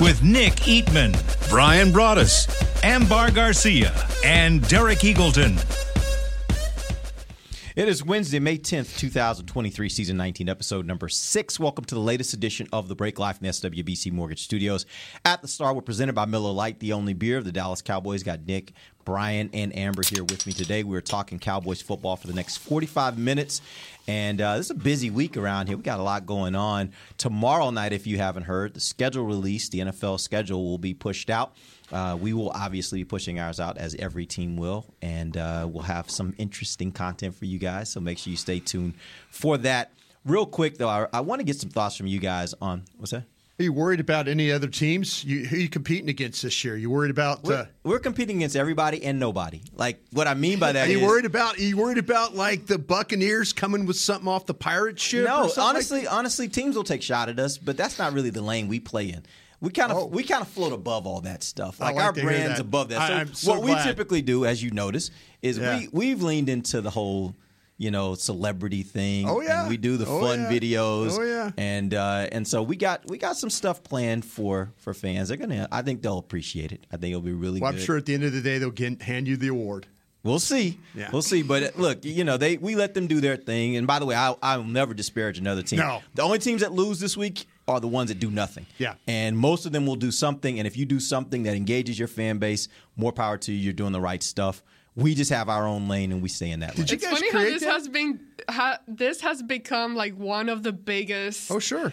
With Nick Eatman, Brian Broaddus, Ambar Garcia, and Derek Eagleton. It is Wednesday, May 10th, 2023, season 19, episode number six. Welcome to the latest edition of the Break Life from the SWBC Mortgage Studios. At the Star, we're presented by Miller Lite, the only beer of the Dallas Cowboys. Got Nick, Brian, and Amber here with me today. We're talking Cowboys football for the next 45 minutes. And uh, this is a busy week around here. We got a lot going on. Tomorrow night, if you haven't heard, the schedule release, the NFL schedule will be pushed out. Uh, we will obviously be pushing ours out as every team will, and uh, we'll have some interesting content for you guys. So make sure you stay tuned for that. Real quick though, I, I want to get some thoughts from you guys on what's that? Are you worried about any other teams? You, who are you competing against this year? You worried about? We're, Uh, we're competing against everybody and nobody. Like what I mean by that are you is- worried about? Are you worried about like the Buccaneers coming with something off the pirate ship? or No, something like honestly, honestly, teams will take shot at us, but that's not really the lane we play in. We kind of Oh. we kind of float above all that stuff. Like, like our brand's above that. So, I'm so what we typically do, as you notice, is Yeah. we we've leaned into the whole you know celebrity thing. Oh, yeah. and we do the Oh, fun yeah. videos. Oh, yeah. and uh, and so we got we got some stuff planned for for fans. They're gonna. I think they'll appreciate it. I think it'll be really. Well, I'm sure at the end of the day they'll get, hand you the award. We'll see. Yeah. We'll see. But uh, look, you know, they we let them do their thing. And by the way, I I will never disparage another team. No. The only teams that lose this week are the ones that do nothing. Yeah. And most of them will do something. And if you do something that engages your fan base, more power to you. You're doing the right stuff. We just have our own lane and we stay in that lane. Did you It's funny how this that? has been ha, this has become like one of the biggest Oh, sure.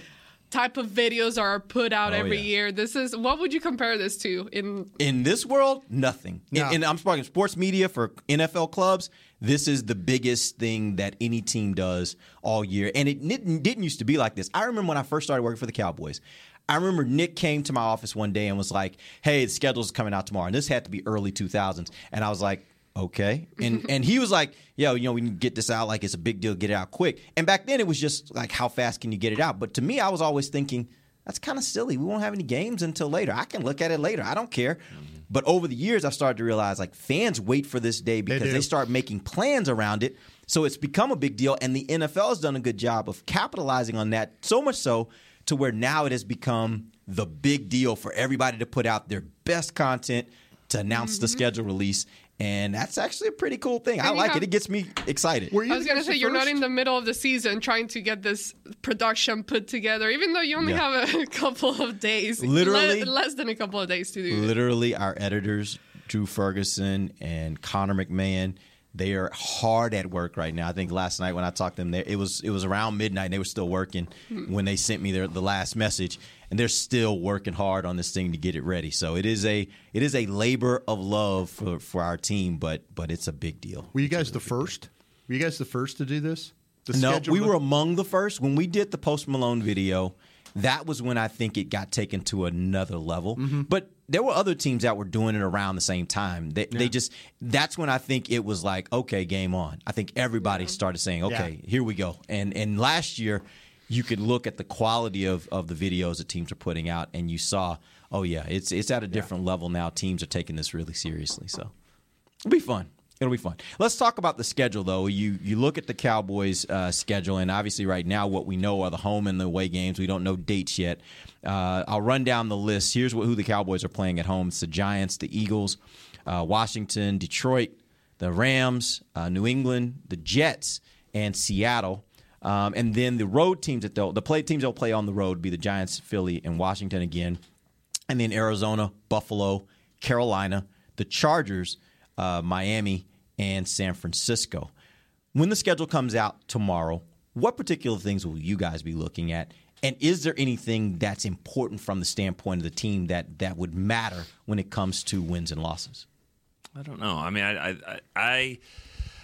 type of videos are put out Oh, every yeah. year. This is what would you compare this to in in this world, nothing. No. And, and I'm talking sports media for NFL clubs. This is the biggest thing that any team does all year, and it didn't, didn't used to be like this. I remember when I first started working for the Cowboys. I remember Nick came to my office one day and was like, "Hey, the schedule's coming out tomorrow," and this had to be early 2000s, and I was like. Okay, and and he was like, "Yo, you know, we can get this out like it's a big deal, get it out quick." And back then, it was just like, "How fast can you get it out?" But to me, I was always thinking, that's kind of silly. We won't have any games until later. I can look at it later. I don't care. Mm-hmm. But over the years, I've started to realize like fans wait for this day because do. they, start making plans around it. So it's become a big deal. And the NFL has done a good job of capitalizing on that, so much so to where now it has become the big deal for everybody to put out their best content to announce the mm-hmm. schedule release. And that's actually a pretty cool thing. I And you like have- it. It gets me excited. Were you I was gonna guys say the you're not in the middle of the season trying to get this production put together, even though you only Yeah. have a couple of days, Literally- Le- less than a couple of days to do. it. Literally, our editors, Drew Ferguson and Connor McMahon, they are hard at work right now. I think last night when I talked to them, they, it was it was around midnight. And they were still working hmm. when they sent me their the last message, and they're still working hard on this thing to get it ready. So it is a it is a labor of love for, for our team, but but it's a big deal. Were you guys the first? Were you guys the first to do this? The No, we were among the first. When we did the Post Malone video, that was when I think it got taken to another level. Mm-hmm. But there were other teams that were doing it around the same time. They, they just that's when I think it was like, okay, game on. I think everybody started saying, okay, here we go. And and last year, you could look at the quality of of the videos that teams are putting out, and you saw, oh yeah, it's it's at a different level now. Teams are taking this really seriously. So it'll be fun. It'll be fun. Let's talk about the schedule, though. You you look at the Cowboys' uh, schedule, and obviously, right now, what we know are the home and the away games. We don't know dates yet. Uh, I'll run down the list. Here's what, who the Cowboys are playing at home: it's the Giants, the Eagles, uh, Washington, Detroit, the Rams, uh, New England, the Jets, and Seattle. Um, and then the road teams that they'll the play teams they'll play on the road be the Giants, Philly, and Washington again, and then Arizona, Buffalo, Carolina, the Chargers, uh, Miami, and San Francisco. When the schedule comes out tomorrow, what particular things will you guys be looking at? And is there anything that's important from the standpoint of the team that that would matter when it comes to wins and losses? I don't know. I mean, I, I, I,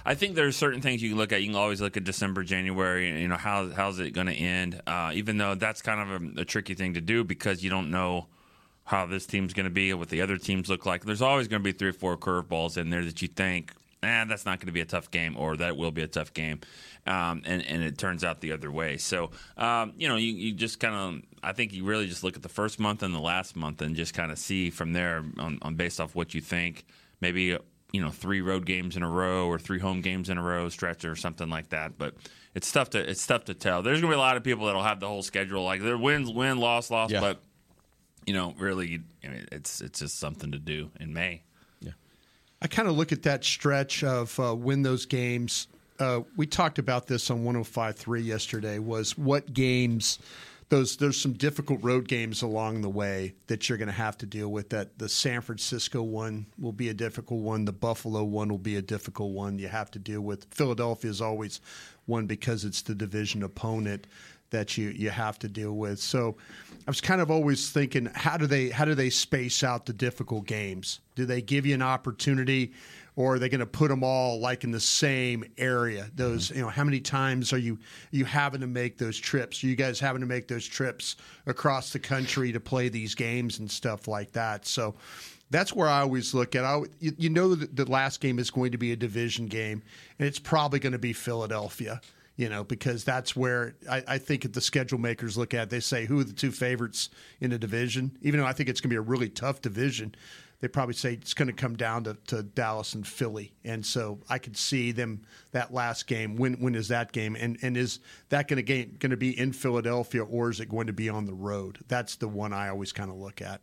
I think there's certain things you can look at. You can always look at December, January, and you know how how's it going to end. Uh, even though that's kind of a, a tricky thing to do because you don't know how this team's going to be, what the other teams look like. There's always going to be three or four curveballs in there that you think, eh, that's not going to be a tough game, or that will be a tough game, um, and and it turns out the other way. So um, you know, you, you just kind of, I think you really just look at the first month and the last month, and just kind of see from there on, on based off what you think, maybe you know three road games in a row or three home games in a row stretch or something like that. But it's tough to it's tough to tell. There's gonna be a lot of people that'll have the whole schedule like their wins, win, loss, loss, Yeah. but you know, really, I mean, it's it's just something to do in May. Yeah, I kind of look at that stretch of uh, win those games. Uh, we talked about this on 105.3 yesterday. Was what games? Those there's some difficult road games along the way that you're going to have to deal with. That the San Francisco one will be a difficult one. The Buffalo one will be a difficult one. You have to deal with. Philadelphia is always one because it's the division opponent that you you have to deal with. So I was kind of always thinking, how do they how do they space out the difficult games? Do they give you an opportunity, or are they going to put them all like in the same area? Those mm-hmm. you know, how many times are you are you having to make those trips? Are you guys having to make those trips across the country to play these games and stuff like that? So. That's where I always look at. I, you, you know that the last game is going to be a division game, and it's probably going to be Philadelphia you know, because that's where I, I think the schedule makers look at. They say who are the two favorites in the division. Even though I think it's going to be a really tough division, they probably say it's going to come down to, to Dallas and Philly. And so I could see them that last game. When when is that game? And and is that going to game going to be in Philadelphia or is it going to be on the road? That's the one I always kind of look at.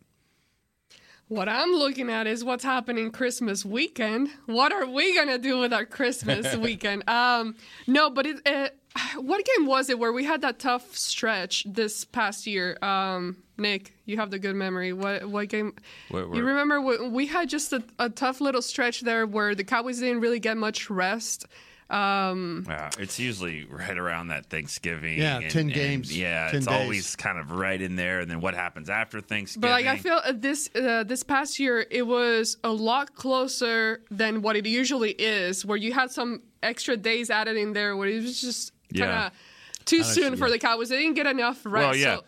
What I'm looking at is what's happening Christmas weekend. What are we gonna do with our Christmas weekend? Um, no, but it, it, what game was it where we had that tough stretch this past year? Um, Nick, you have the good memory. What what game? Where- where- You remember when we had just a, a tough little stretch there where the Cowboys didn't really get much rest. Um, Yeah, it's usually right around that Thanksgiving. Yeah, and- 10 and, games, yeah, 10 it's days. always kind of right in there, and then what happens after Thanksgiving? But like I feel uh, this uh, this past year it was a lot closer than what it usually is, where you had some extra days added in there, where it was just kind of Yeah. too soon for the Cowboys. They didn't get enough rest. Well, yeah. so-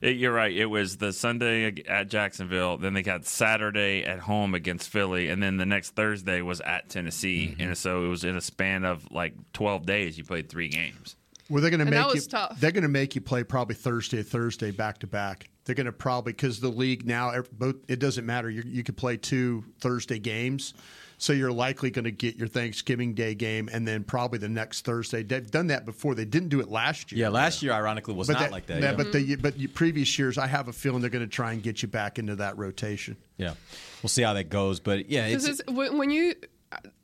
It, you're right. It was the Sunday at Jacksonville. Then they got Saturday at home against Philly, and then the next Thursday was at Tennessee. Mm-hmm. And so it was in a span of like 12 days. You played three games. Well, they're going to And that make you. was tough. They're going to make you play probably Thursday, Thursday back to back. They're going to probably because the league now both it doesn't matter. You you could play two Thursday games, so you're likely going to get your Thanksgiving Day game and then probably the next Thursday. They've done that before. They didn't do it last year. Yeah, last year ironically was not that- like that. yeah, yeah. But the but you- previous years, I have a feeling they're going to try and get you back into that rotation. yeah, we'll see how that goes. But yeah, it's, Because it's, when when you,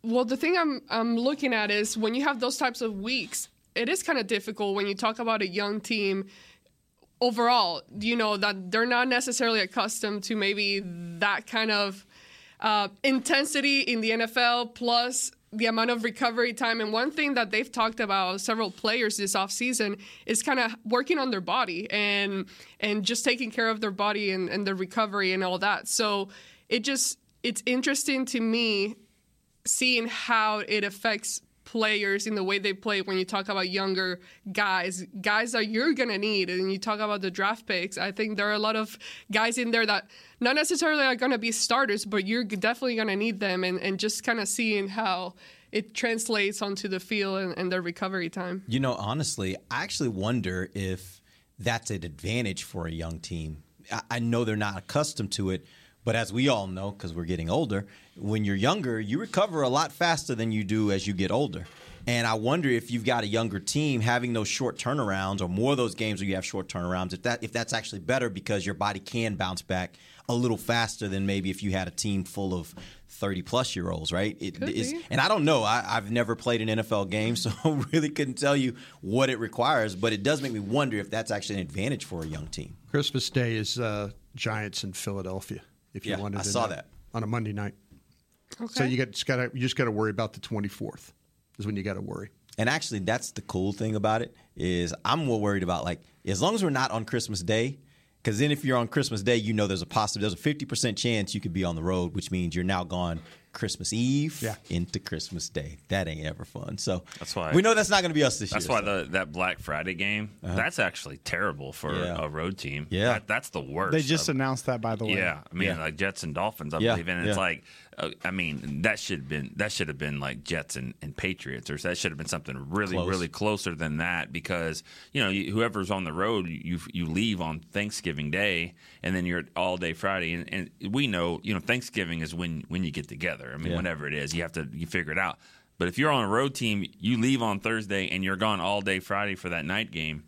well, the thing I'm I'm looking at is when you have those types of weeks, it is kind of difficult when you talk about a young team. Overall, you know that they're not necessarily accustomed to maybe that kind of uh, intensity in the NFL, plus the amount of recovery time. And one thing that they've talked about several players this offseason is kind of working on their body and and just taking care of their body and, and their recovery and all that. So it just it's interesting to me seeing how it affects players in the way they play when you talk about younger guys guys that you're gonna need and you talk about the draft picks i think there are a lot of guys in there that not necessarily are gonna be starters but you're definitely gonna need them and, and just kind of seeing how it translates onto the field and, and their recovery time You know, honestly, I actually wonder if that's an advantage for a young team. I, I know they're not accustomed to it, but as we all know, because we're getting older, when you're younger, you recover a lot faster than you do as you get older. And I wonder if you've got a younger team having those short turnarounds or more of those games where you have short turnarounds, if that if that's actually better because your body can bounce back a little faster than maybe if you had a team full of 30 plus year olds, right? It Could is- be. and I don't know. I, I've never played an NFL game, so I really couldn't tell you what it requires. But it does make me wonder if that's actually an advantage for a young team. Christmas Day is uh, Giants in Philadelphia. If you Yeah, wanted, I to saw know, that. on a Monday night. Okay So you got just got to you just got to worry about the twenty fourth is when you got to worry. And actually, that's the cool thing about it is I'm more worried about like as long as we're not on Christmas Day, because then if you're on Christmas Day, you know there's a possible there's a 50 percent chance you could be on the road, which means you're now gone Christmas Eve Yeah. into Christmas Day. That ain't ever fun. So That's why- we know that's not going to be us this That's year. That's why so. the, that Black Friday game, that's actually terrible for Uh-huh. Yeah. a road team. Yeah. That, that's the worst. They just of- announced that, by the way. Yeah, I mean, like Jets and Dolphins, I Yeah, believe, and it's yeah. like, uh, I mean, that should have been that should have been like Jets and, and Patriots, or that should have been something really, Close. really closer than that, because you know, you, whoever's on the road, you you leave on Thanksgiving Day, and then you're all day Friday, and, and we know, you know, Thanksgiving is when when you get together. I mean, Yeah. whenever it is, you have to you figure it out. But if you're on a road team, you leave on Thursday and you're gone all day Friday for that night game.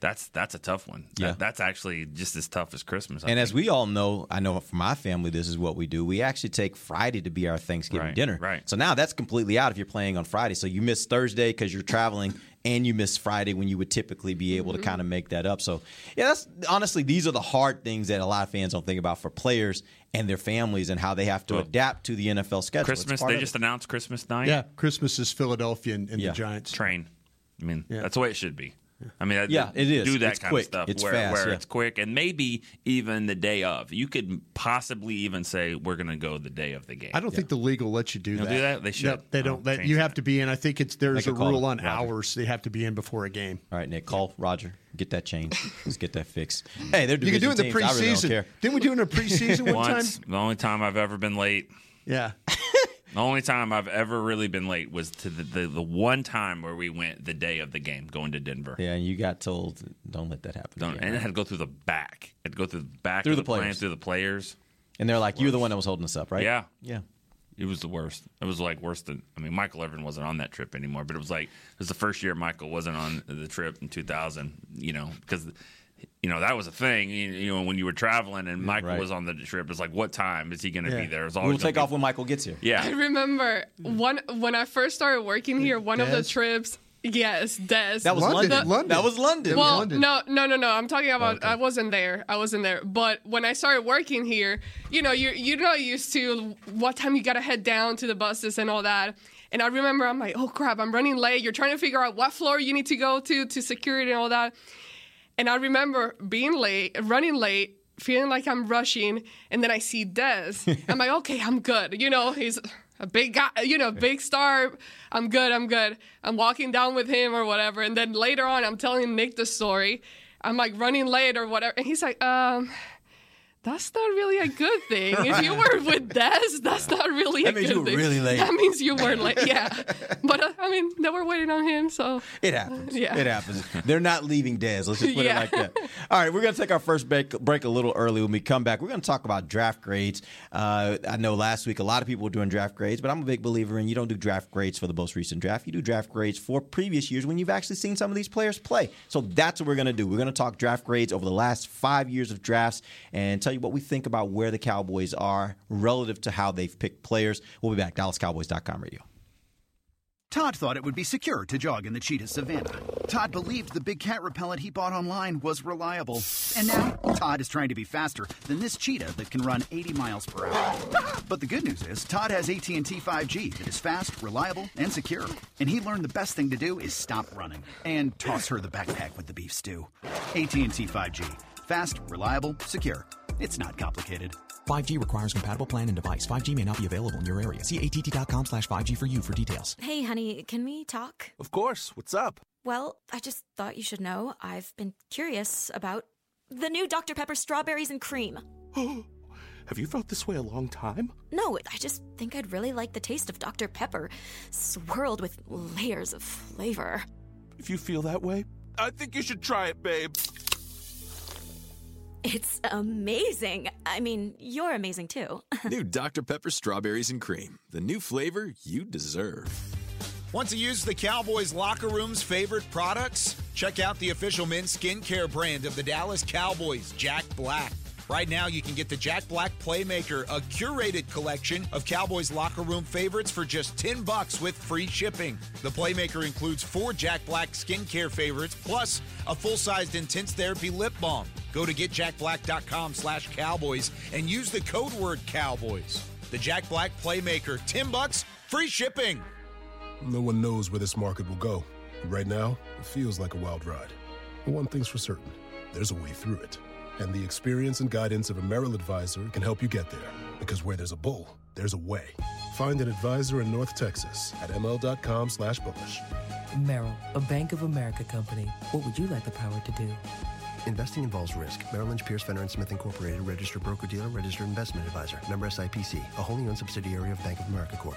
That's that's a tough one. That- Yeah. that's actually just as tough as Christmas. I And as we all know, I know for my family, this is what we do. We actually take Friday to be our Thanksgiving Right, dinner. right. So now that's completely out if you're playing on Friday. So you miss Thursday because you're traveling, and you miss Friday when you would typically be able to mm-hmm. kind of make that up. So yeah, that's honestly these are the hard things that a lot of fans don't think about for players and their families and how they have to Well, adapt to the NFL schedule. Christmas, they just it. announced Christmas night. Yeah, Christmas is Philadelphia and, and Yeah. the Giants. train. I mean, Yeah. that's the way it should be. I mean, that- Yeah, it is. Do that It's kind quick. of stuff It's where, fast, where yeah. it's quick, and maybe even the day of. You could possibly even say we're going to go the day of the game. I don't think the league will let you do that. do that? They should. No, they don't. Oh, let, change you that. have to be in. I think it's there's a a rule on Roger. hours. They have to be in before a game. All right, Nick, call Roger. Get that changed. Let's get that fixed. Hey, they're You can do it in the division teams. I really preseason. care. Didn't we do it in the preseason one Once, time? the only time I've ever been late. Yeah. The only time I've ever really been late was to the, the, the one time where we went the day of the game, going to Denver. Yeah, and you got told, don't let that happen. Don't, again, and it right? had to go through the back. It had to go through the back Through of the the, plane, players. through the players. And they're like, you're the one that was holding us up, right? Yeah. Yeah. It was the worst. It was like worse than. I mean, Michael Irvin wasn't on that trip anymore, but it was like it was the first year Michael wasn't on the trip in 2000. You know, because you know that was a thing. You, you know, when you were traveling and Michael right. was on the trip, it's like, what time is he going to Yeah. be there? It was We'll take off be- when Michael gets here. Yeah, I remember one when I first started working here. One of the trips, yes, Dez. That was London. London. London. That was London. well, London. no, no, no, no. I'm talking about. I wasn't there. I wasn't there. But when I started working here, you know, you're you're not used to what time you gotta head down to the buses and all that. And I remember I'm like, oh crap, I'm running late. You're trying to figure out what floor you need to go to to security and all that. And I remember being late, running late, feeling like I'm rushing, and then I see Dez. I'm like, okay, I'm good. You know, he's a big guy, you know, big star. I'm good, I'm good. I'm walking down with him or whatever. And then later on, I'm telling Nick the story. I'm like running late or whatever. And he's like, um, that's not really a good thing. If you were with Dez, that's not really That a means good you were thing. really late. That means you were late, yeah. But uh, I mean, they were waiting on him, so. It happens. Yeah. It happens. They're not leaving Dez. Let's just put Yeah. it like that. All right, we're going to take our first break, break a little early. When we come back, we're going to talk about draft grades. Uh, I know last week a lot of people were doing draft grades, but I'm a big believer in you don't do draft grades for the most recent draft. You do draft grades for previous years when you've actually seen some of these players play. So that's what we're going to do. We're going to talk draft grades over the last five years of drafts and tell you what we think about where the Cowboys are relative to how they've picked players. We'll be back. DallasCowboys.com radio. Todd thought it would be secure to jog in the cheetah savannah. Todd believed the big cat repellent he bought online was reliable. And now, Todd is trying to be faster than this cheetah that can run 80 miles per hour. But the good news is, Todd has AT&T 5G that is fast, reliable, and secure. And he learned the best thing to do is stop running and toss her the backpack with the beef stew. AT&T 5G. Fast, reliable, secure. It's not complicated. 5G requires compatible plan and device. 5G may not be available in your area. See att.com slash 5G for you for details. Hey, honey, can we talk? Of course. What's up? Well, I just thought you should know I've been curious about the new Dr. Pepper strawberries and cream. Have you felt this way a long time? No, I just think I'd really like the taste of Dr. Pepper, swirled with layers of flavor. If you feel that way, I think you should try it, babe. It's amazing. I mean, you're amazing too. New Dr. Pepper Strawberries and Cream. The new flavor you deserve. Want to use the Cowboys locker room's favorite products? Check out the official men's skincare brand of the Dallas Cowboys, Jack Black. Right now, you can get the Jack Black Playmaker, a curated collection of Cowboys locker room favorites for just 10 bucks with free shipping. The Playmaker includes four Jack Black skincare favorites plus a full-sized intense therapy lip balm. Go to getjackblack.com slash cowboys and use the code word cowboys. The Jack Black Playmaker, 10 bucks, free shipping. No one knows where this market will go. Right now, it feels like a wild ride. But one thing's for certain there's a way through it. And the experience and guidance of a Merrill advisor can help you get there. Because where there's a bull, there's a way. Find an advisor in North Texas at ml.com slash bullish. Merrill, a Bank of America company. What would you like the power to do? Investing involves risk. Merrill Lynch, Pierce, Fenner and Smith Incorporated, registered broker-dealer, registered investment advisor. Member SIPC, a wholly owned subsidiary of Bank of America Corp.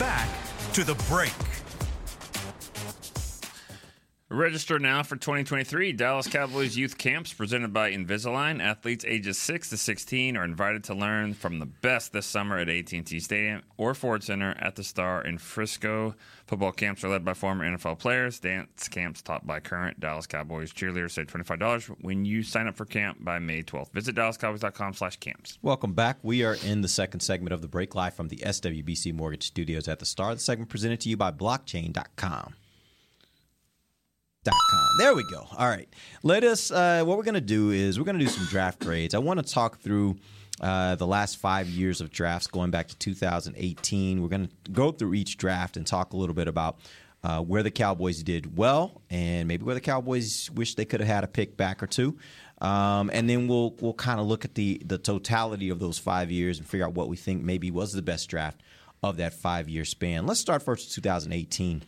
Back to the break. Register now for 2023 Dallas Cowboys youth camps presented by Invisalign. Athletes ages 6 to 16 are invited to learn from the best this summer at AT&T Stadium or Ford Center at the Star in Frisco. Football camps are led by former NFL players. Dance camps taught by current Dallas Cowboys cheerleaders. Save $25 when you sign up for camp by May 12th. Visit dallascowboys.com slash camps. Welcome back. We are in the second segment of the break live from the SWBC Mortgage Studios at the Star. The segment presented to you by blockchain.com. There we go. All right. Let us. Uh, what we're going to do is we're going to do some draft grades. I want to talk through uh, the last five years of drafts going back to 2018. We're going to go through each draft and talk a little bit about uh, where the Cowboys did well and maybe where the Cowboys wish they could have had a pick back or two. Um, and then we'll we'll kind of look at the the totality of those five years and figure out what we think maybe was the best draft of that five year span. Let's start first with 2018.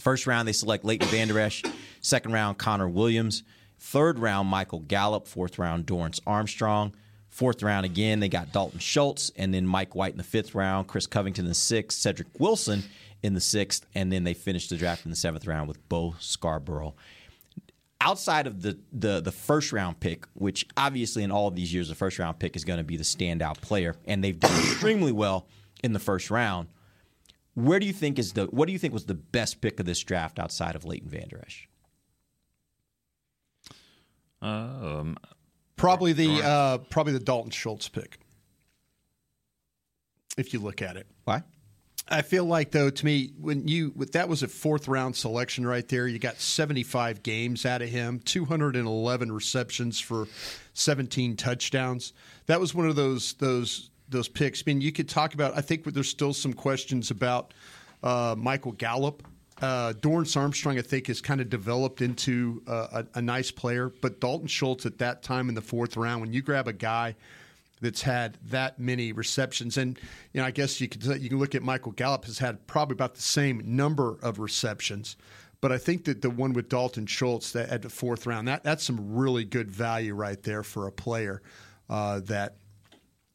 First round, they select Leighton Vander Esch. Second round, Connor Williams. Third round, Michael Gallup. Fourth round, Dorance Armstrong. Fourth round, again, they got Dalton Schultz. And then Mike White in the fifth round, Chris Covington in the sixth, Cedric Wilson in the sixth. And then they finished the draft in the seventh round with Bo Scarborough. Outside of the, the, the first round pick, which obviously in all of these years, the first round pick is going to be the standout player, and they've done extremely well in the first round. Where do you think is the what do you think was the best pick of this draft outside of Leighton Vander Esch? Um, Probably the uh, probably the Dalton Schultz pick. If you look at it, why? I feel like though to me when you that was a fourth round selection right there. You got 75 games out of him, 211 receptions for 17 touchdowns. That was one of those those those picks. I mean, you could talk about. I think there's still some questions about uh, Michael Gallup. Uh, Dorance Armstrong, I think, has kind of developed into uh, a, a nice player. But Dalton Schultz at that time in the fourth round, when you grab a guy that's had that many receptions, and you know, I guess you could you can look at Michael Gallup has had probably about the same number of receptions. But I think that the one with Dalton Schultz that at the fourth round, that that's some really good value right there for a player uh, that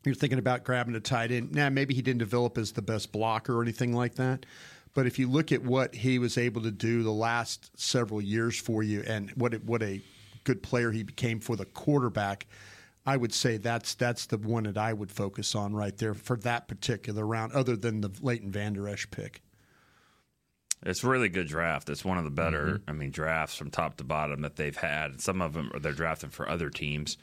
you're thinking about grabbing a tight end. Now, maybe he didn't develop as the best blocker or anything like that. But if you look at what he was able to do the last several years for you and what it, what a good player he became for the quarterback, I would say that's that's the one that I would focus on right there for that particular round, other than the Leighton Vander Esch pick. It's a really good draft. It's one of the better, Mm-hmm. I mean, drafts from top to bottom that they've had. Some of them are they're drafting for other teams.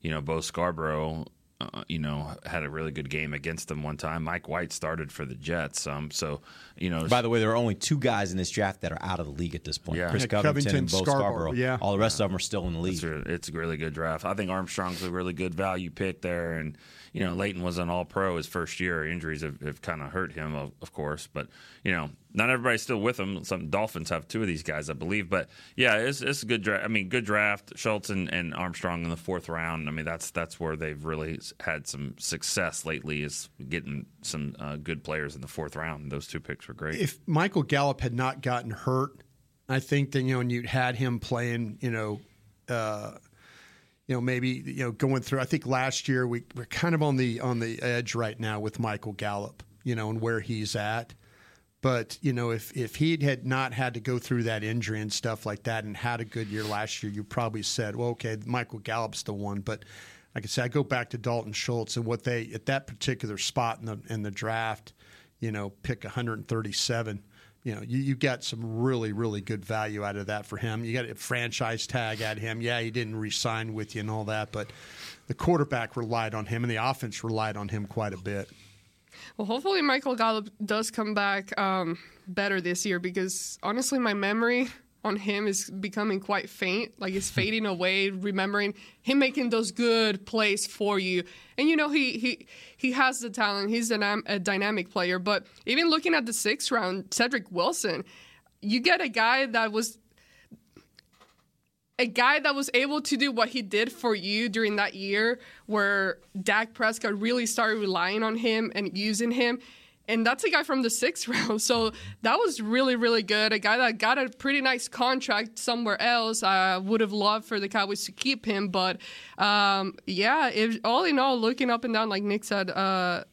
You know, Bo Scarborough, uh, you know, had a really good game against them one time. Mike White started for the Jets. Um, so, you know, By the way, there are only two guys in this draft that are out of the league at this point: Yeah. Chris Yeah, Covington, Covington, and Bo Scarborough, Scarborough. yeah. All the rest of them are still in the league. It's a, it's a really good draft. I think Armstrong's a really good value pick there, and you know Leighton was an All Pro his first year. Injuries have, have kind of hurt him, of, of course, but you know not everybody's still with him. Some Dolphins have two of these guys, I believe, but yeah, it's, it's a good draft. I mean, good draft. Schultz and, and Armstrong in the fourth round. I mean, that's that's where they've really had some success lately. Is getting some uh, good players in the fourth round. Those two picks were great. If Michael Gallup had not gotten hurt, I think that you know, and you had him playing, you know, uh, you know, maybe you know going through. I think last year we we're kind of on the on the edge right now with Michael Gallup, you know, and where he's at. But you know, if if he had not had to go through that injury and stuff like that, and had a good year last year, you probably said, "Well, okay, Michael Gallup's the one." But like I said, I go back to Dalton Schultz and what they at that particular spot in the in the draft, you know, pick 137. You know, you, you got some really, really good value out of that for him. You got a franchise tag at him. Yeah, he didn't re-sign with you and all that, but the quarterback relied on him, and the offense relied on him quite a bit. Well, hopefully Michael Gallup does come back um, better this year because honestly, my memory on him is becoming quite faint. Like it's fading away. Remembering him making those good plays for you, and you know he he he has the talent. He's a, um, a dynamic player. But even looking at the sixth round, Cedric Wilson, you get a guy that was a guy that was able to do what he did for you during that year where Dak Prescott really started relying on him and using him. And that's a guy from the sixth round. So that was really, really good. A guy that got a pretty nice contract somewhere else. I would have loved for the Cowboys to keep him. But um, yeah, it, all in all, looking up and down, like Nick said, uh,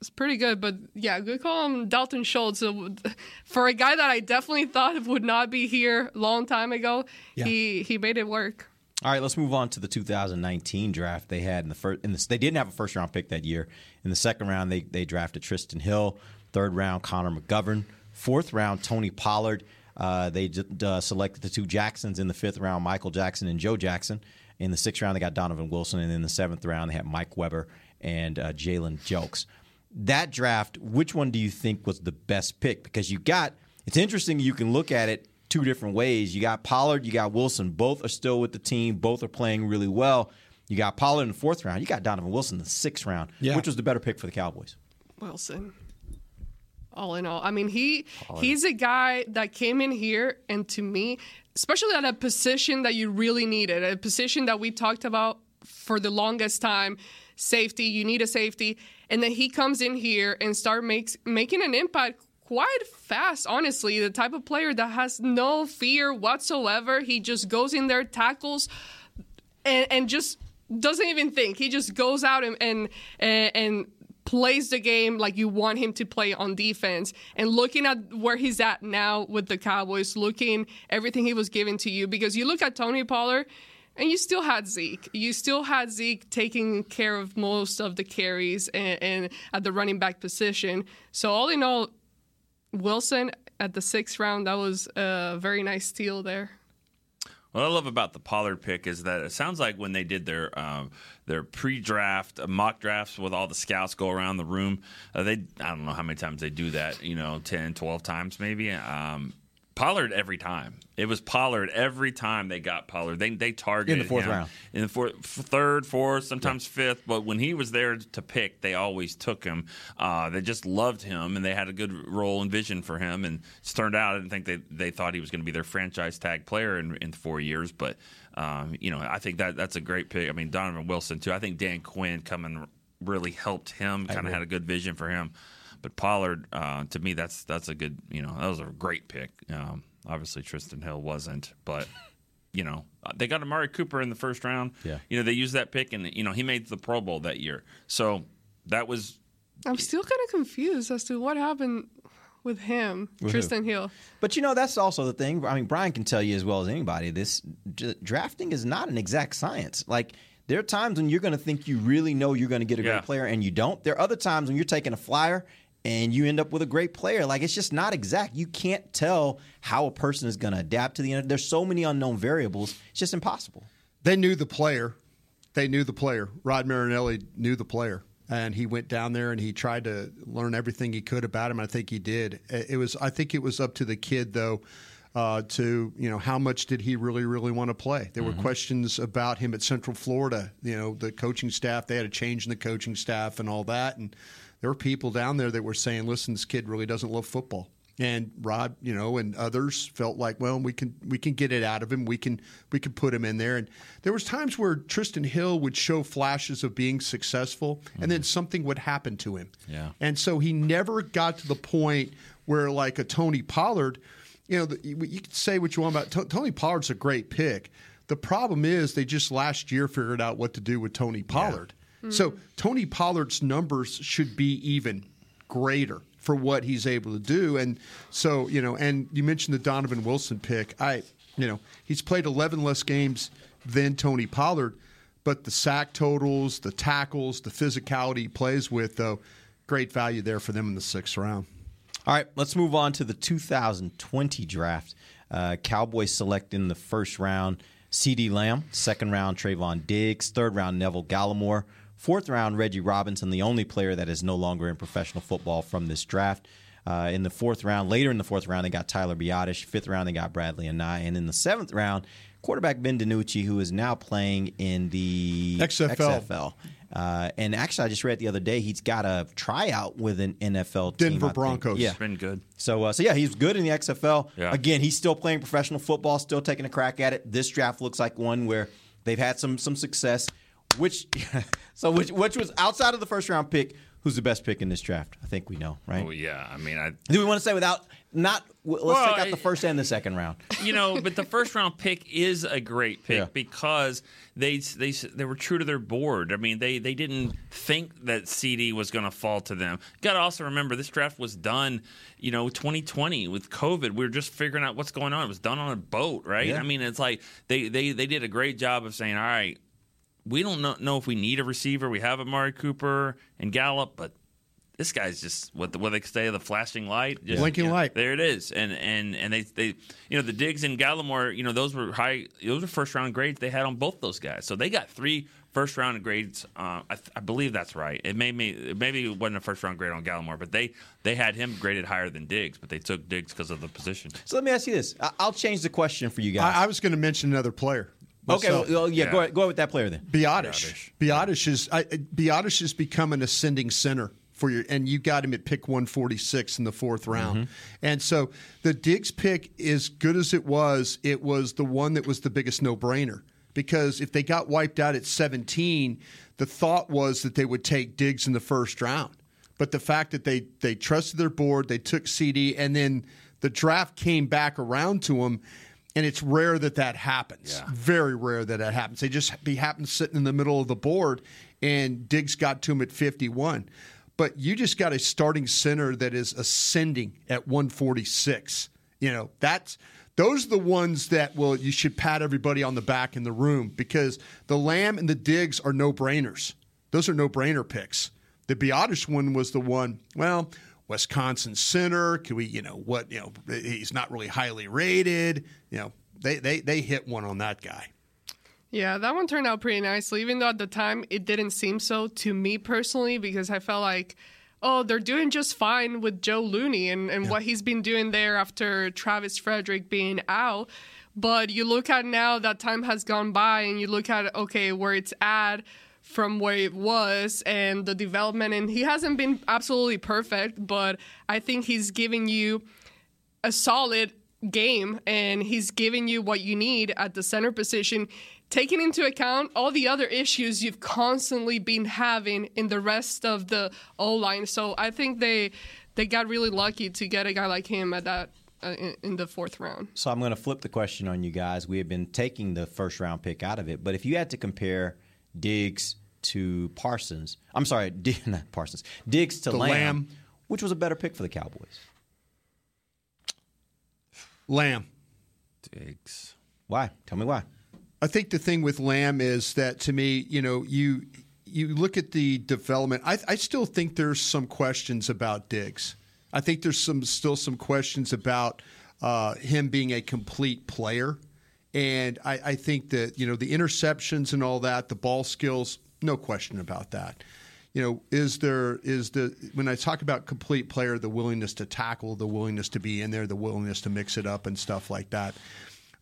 it's pretty good, but yeah, good call him Dalton Schultz. For a guy that I definitely thought would not be here long time ago, yeah. he he made it work. All right, let's move on to the 2019 draft. They had in the first, in the, they didn't have a first round pick that year. In the second round, they they drafted Trysten Hill. Third round, Connor McGovern. Fourth round, Tony Pollard. Uh, they uh, selected the two Jacksons in the fifth round, Michael Jackson and Joe Jackson. In the sixth round, they got Donovan Wilson, and in the seventh round, they had Mike Weber and uh, Jalen Jelks that draft, which one do you think was the best pick? Because you got, it's interesting, you can look at it two different ways. You got Pollard, you got Wilson. Both are still with the team, both are playing really well. You got Pollard in the fourth round, you got Donovan Wilson in the sixth round. Yeah. Which was the better pick for the Cowboys? Wilson. All in all, I mean he Pollard. he's a guy that came in here, and to me, especially at a position that you really needed, a position that we talked about for the longest time, safety. You need a safety and then he comes in here and start makes making an impact quite fast honestly the type of player that has no fear whatsoever he just goes in there tackles and, and just doesn't even think he just goes out and, and and plays the game like you want him to play on defense and looking at where he's at now with the cowboys looking everything he was giving to you because you look at tony pollard and you still had Zeke. You still had Zeke taking care of most of the carries and, and, at the running back position. So all in all, Wilson at the sixth round, that was a very nice steal there. What I love about the Pollard pick is that it sounds like when they did their um, their pre-draft uh, mock drafts with all the scouts go around the room, uh, they I don't know how many times they do that, you know, 10, 12 times maybe. Um, Pollard every time. It was Pollard every time they got Pollard. They they targeted him in the fourth him. round, in the fourth, third, fourth, sometimes yeah. fifth. But when he was there to pick, they always took him. Uh, they just loved him, and they had a good role and vision for him. And it turned out, I didn't think they they thought he was going to be their franchise tag player in, in four years. But um, you know, I think that that's a great pick. I mean, Donovan Wilson too. I think Dan Quinn coming really helped him. Kind of had a good vision for him. But Pollard, uh, to me, that's that's a good. You know, that was a great pick. Um, obviously, Trysten Hill wasn't, but you know, they got Amari Cooper in the first round. Yeah. You know, they used that pick, and you know, he made the Pro Bowl that year. So that was. I'm still kind of confused as to what happened with him, with Trysten who? Hill. But you know, that's also the thing. I mean, Brian can tell you as well as anybody. This d- drafting is not an exact science. Like there are times when you're going to think you really know you're going to get a yeah. great player and you don't. There are other times when you're taking a flyer and you end up with a great player. Like it's just not exact. You can't tell how a person is going to adapt to the end. There's so many unknown variables. It's just impossible. They knew the player. They knew the player. Rod Marinelli knew the player, and he went down there and he tried to learn everything he could about him. I think he did. It was. I think it was up to the kid though. Uh, to you know how much did he really really want to play there mm-hmm. were questions about him at central florida you know the coaching staff they had a change in the coaching staff and all that and there were people down there that were saying, "Listen, this kid really doesn't love football." And Rod, you know, and others felt like, well, we can we can get it out of him. We can we can put him in there. And there was times where Trysten Hill would show flashes of being successful, mm-hmm. and then something would happen to him. Yeah. And so he never got to the point where, like a Tony Pollard, you know, the, you can say what you want about T- Tony Pollard's a great pick. The problem is they just last year figured out what to do with Tony Pollard. So Tony Pollard's numbers should be even greater for what he's able to do. And so, you know, and you mentioned the Donovan Wilson pick. I, you know, he's played 11 less games than Tony Pollard, but the sack totals, the tackles, the physicality he plays with, though, great value there for them in the sixth round. All right, let's move on to the 2020 draft. Uh, Cowboys select in the first round CeeDee Lamb, second round Trevon Diggs, third round Neville Gallimore, fourth round Reggie Robinson, the only player that is no longer in professional football from this draft. Uh, in the fourth round, later in the fourth round, they got Tyler Biadasz. Fifth round, they got Bradlee Anae. And in the seventh round, quarterback Ben DiNucci, who is now playing in the XFL. XFL. Uh, and actually, I just read the other day he's got a tryout with an NFL team. Denver I think. Broncos. Yeah, Been good. so, uh, so yeah, he's good in the XFL. Yeah. Again, he's still playing professional football, still taking a crack at it. This draft looks like one where they've had some some success. Which, so which which was outside of the first round pick. Who's the best pick in this draft? I think we know, right? Oh yeah, I mean, I Do we want to say without not? Let's Well, take out the first and the second round. you know, but the first round pick is a great pick Yeah. because they they they were true to their board. I mean, they they didn't think that CeeDee was going to fall to them. Got to also remember this draft was done, you know, 2020 with COVID. We were just figuring out what's going on. It was done on a boat, right? Yeah. I mean, it's like they they they did a great job of saying, all right, we don't know, know if we need a receiver. We have Amari Cooper and Gallup, but this guy's just what the, what they say the flashing light, just, Blinking you know, light. There it is, and and and they they you know the Diggs and Gallimore, you know those were high, those were first round grades they had on both those guys, so they got three first round grades. Uh, I, th- I believe that's right. It made me maybe it wasn't a first round grade on Gallimore, but they they had him graded higher than Diggs, but they took Diggs because of the position. So let me ask you this. I- I'll change the question for you guys. I, I was going to mention another player. Okay, well, well, yeah, Yeah. Go, ahead, go ahead with that player then. Biadasz. Biadasz is I, Biadasz has become an ascending center for your, and you got him at pick 146 in the fourth round. Mm-hmm. And so the Diggs pick, as good as it was, it was the one that was the biggest no brainer because if they got wiped out at 17, the thought was that they would take Diggs in the first round. But the fact that they they trusted their board, they took CeeDee, and then the draft came back around to them. And it's rare that that happens. Very rare that that happens. They just be happen sitting in the middle of the board, and Diggs got to him at 51. But you just got a starting center that is ascending at 146. You know that's those are the ones that will you should pat everybody on the back in the room because the Lamb and the Diggs are no brainers. Those are no brainer picks. The Biadasz one was the one. Well, Wisconsin center. Can we, you know, what, you know, he's not really highly rated. You know, they they they hit one on that guy. Yeah, that one turned out pretty nicely, even though at the time it didn't seem so to me personally, because I felt like, oh, they're doing just fine with Joe Looney and, and what he's been doing there after Travis Frederick being out. But you look at now that time has gone by and you look at, okay, where it's at from where it was and the development. And he hasn't been absolutely perfect, but I think he's giving you a solid game and he's giving you what you need at the center position, taking into account all the other issues you've constantly been having in the rest of the O line. So I think they they got really lucky to get a guy like him at that uh, in, in the fourth round. So I'm going to flip the question on you guys. We have been taking the first round pick out of it, but if you had to compare Diggs to Parsons, I'm sorry, D- not Parsons, Diggs to To Lamb, Lamb. which was a better pick for the Cowboys? Lamb. Diggs. Why? Tell me why. I think the thing with Lamb is that to me, you know, you you look at the development. I, I still think there's some questions about Diggs. I think there's some still some questions about uh, him being a complete player, and I, I think that you know the interceptions and all that, the ball skills, no question about that. You know, is there is the when I talk about complete player, the willingness to tackle, the willingness to be in there, the willingness to mix it up and stuff like that.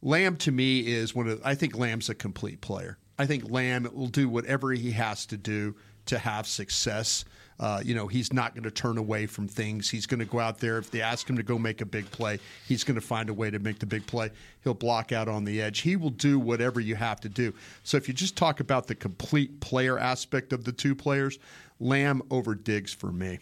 Lamb to me is one of I think Lamb's a complete player. I think Lamb will do whatever he has to do to have success. Uh, you know, he's not going to turn away from things. He's going to go out there. If they ask him to go make a big play, he's going to find a way to make the big play. He'll block out on the edge. He will do whatever you have to do. So if you just talk about the complete player aspect of the two players, Lamb over Diggs for me.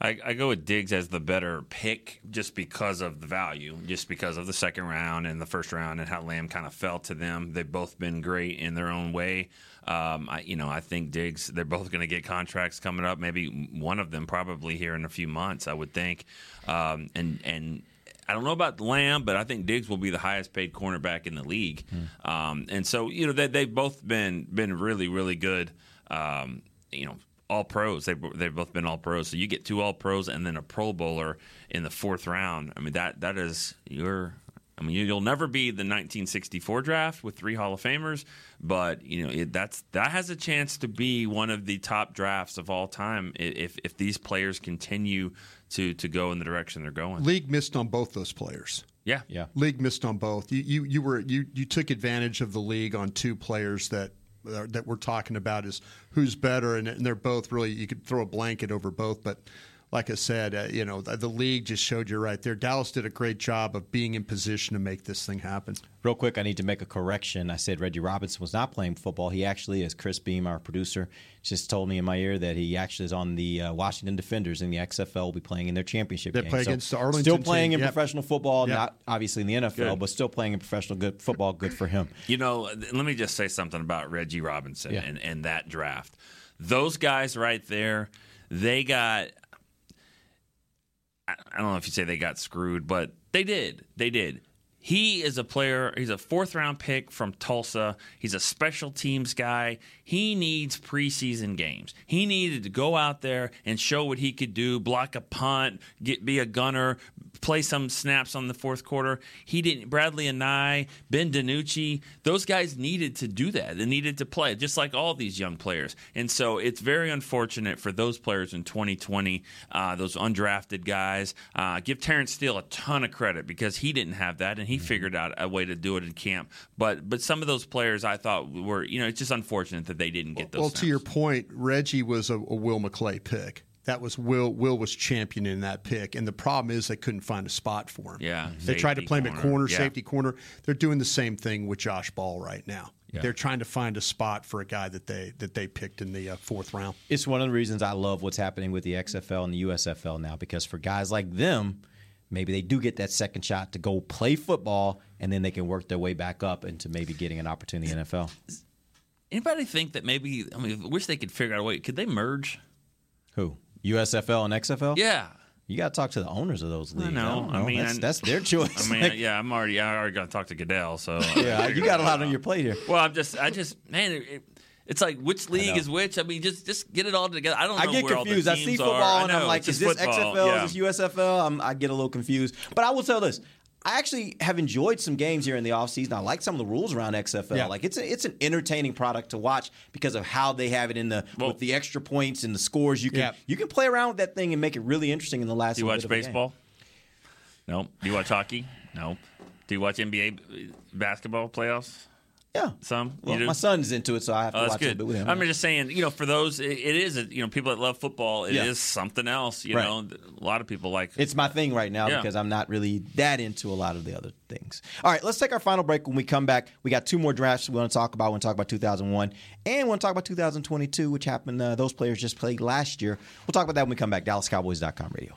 I, I go with Diggs as the better pick just because of the value, just because of the second round and the first round and how Lamb kind of fell to them. They've both been great in their own way. Um, I, you know, I think Diggs. They're both going to get contracts coming up. Maybe one of them probably here in a few months. I would think. Um, and and I don't know about Lamb, but I think Diggs will be the highest paid cornerback in the league. Um, and so you know they, they've both been been really really good. Um, you know all pros. They've they've both been all pros. So you get two all pros and then a Pro Bowler in the fourth round. I mean that that is your. I mean you'll never be the 1964 draft with three Hall of Famers, but you know it, that's that has a chance to be one of the top drafts of all time if if these players continue to to go in the direction they're going. League missed on both those players. Yeah, yeah. League missed on both. You you, you were you you took advantage of the league on two players that that we're talking about is who's better, and, and they're both really you could throw a blanket over both, but like I said, uh, you know, the, the, league just showed you right there. Dallas did a great job of being in position to make this thing happen. Real quick, I need to make a correction. I said Reggie Robinson was not playing football. He actually, as Chris Beam, our producer, just told me in my ear that he actually is on the uh, Washington Defenders in the XFL. Will be playing in their championship they game. play so against the Arlington. Still playing team. in yep. professional football, yep. not obviously in the NFL, Good. but still playing in professional good football. Good for him. You know, let me just say something about Reggie Robinson Yeah. and, and that draft. Those guys right there, they got. I don't know if you say they got screwed, but they did. They did. He is a player. He's a fourth round pick from Tulsa. He's a special teams guy. He needs preseason games. He needed to go out there and show what he could do, block a punt, get be a gunner, play some snaps on the fourth quarter. He didn't. Bradlee Anae, Ben DiNucci, those guys needed to do that. They needed to play, just like all these young players. And so it's very unfortunate for those players in 2020, uh, those undrafted guys. Uh, give Terence Steele a ton of credit because he didn't have that, and he figured out a way to do it in camp. But but some of those players, I thought were you know it's just unfortunate that they didn't get those. Well, snaps. to your point, Reggie was a, a Will McClay pick. That was Will. Will was championing that pick, and the problem is they couldn't find a spot for him. Yeah, they tried to play him at corner. corner, Yeah. safety corner. They're doing the same thing with Josh Ball right now. Yeah. They're trying to find a spot for a guy that they that they picked in the uh, fourth round. It's one of the reasons I love what's happening with the XFL and the USFL now because for guys like them, maybe they do get that second shot to go play football and then they can work their way back up into maybe getting an opportunity in the NFL. Anybody think that maybe? I mean, I wish they could figure out a way. Could they merge? Who? USFL and XFL? Yeah. You got to talk to the owners of those leagues. I know. don't I mean, that's, that's their choice. I mean, Like, yeah, I'm already. I already got to talk to Goodell. So yeah, you got a lot on your plate here. Well, I'm just, I just, man, it- it's like which league is which. I mean, just, just get it all together. I don't. I get where all the confused. I see football are. I and I'm like, is this football. XFL? Yeah. Is this USFL? I'm, I get a little confused. But I will tell this. I actually have enjoyed some games here in the offseason. I like some of the rules around XFL. Yeah. Like it's a, it's an entertaining product to watch because of how they have it in the with the extra points and the scores. You can Yeah. you can play around with that thing and make it really interesting in the last. Do you watch bit of baseball? No. Do you watch hockey? No. Do you watch NBA basketball playoffs? Yeah. Some. Well, my son's into it, so I have to Oh, watch a good. bit with him. I'm just saying, you know, for those, it, it is, a, you know, people that love football, it is Yeah. something else. You Right. know, a lot of people like. It's my thing right now Yeah. because I'm not really that into a lot of the other things. All right, let's take our final break. When we come back, we got two more drafts we want to talk about. We want to talk about 2001 and we want to talk about 2022, which happened. Uh, those players just played last year. We'll talk about that when we come back. DallasCowboys.com radio.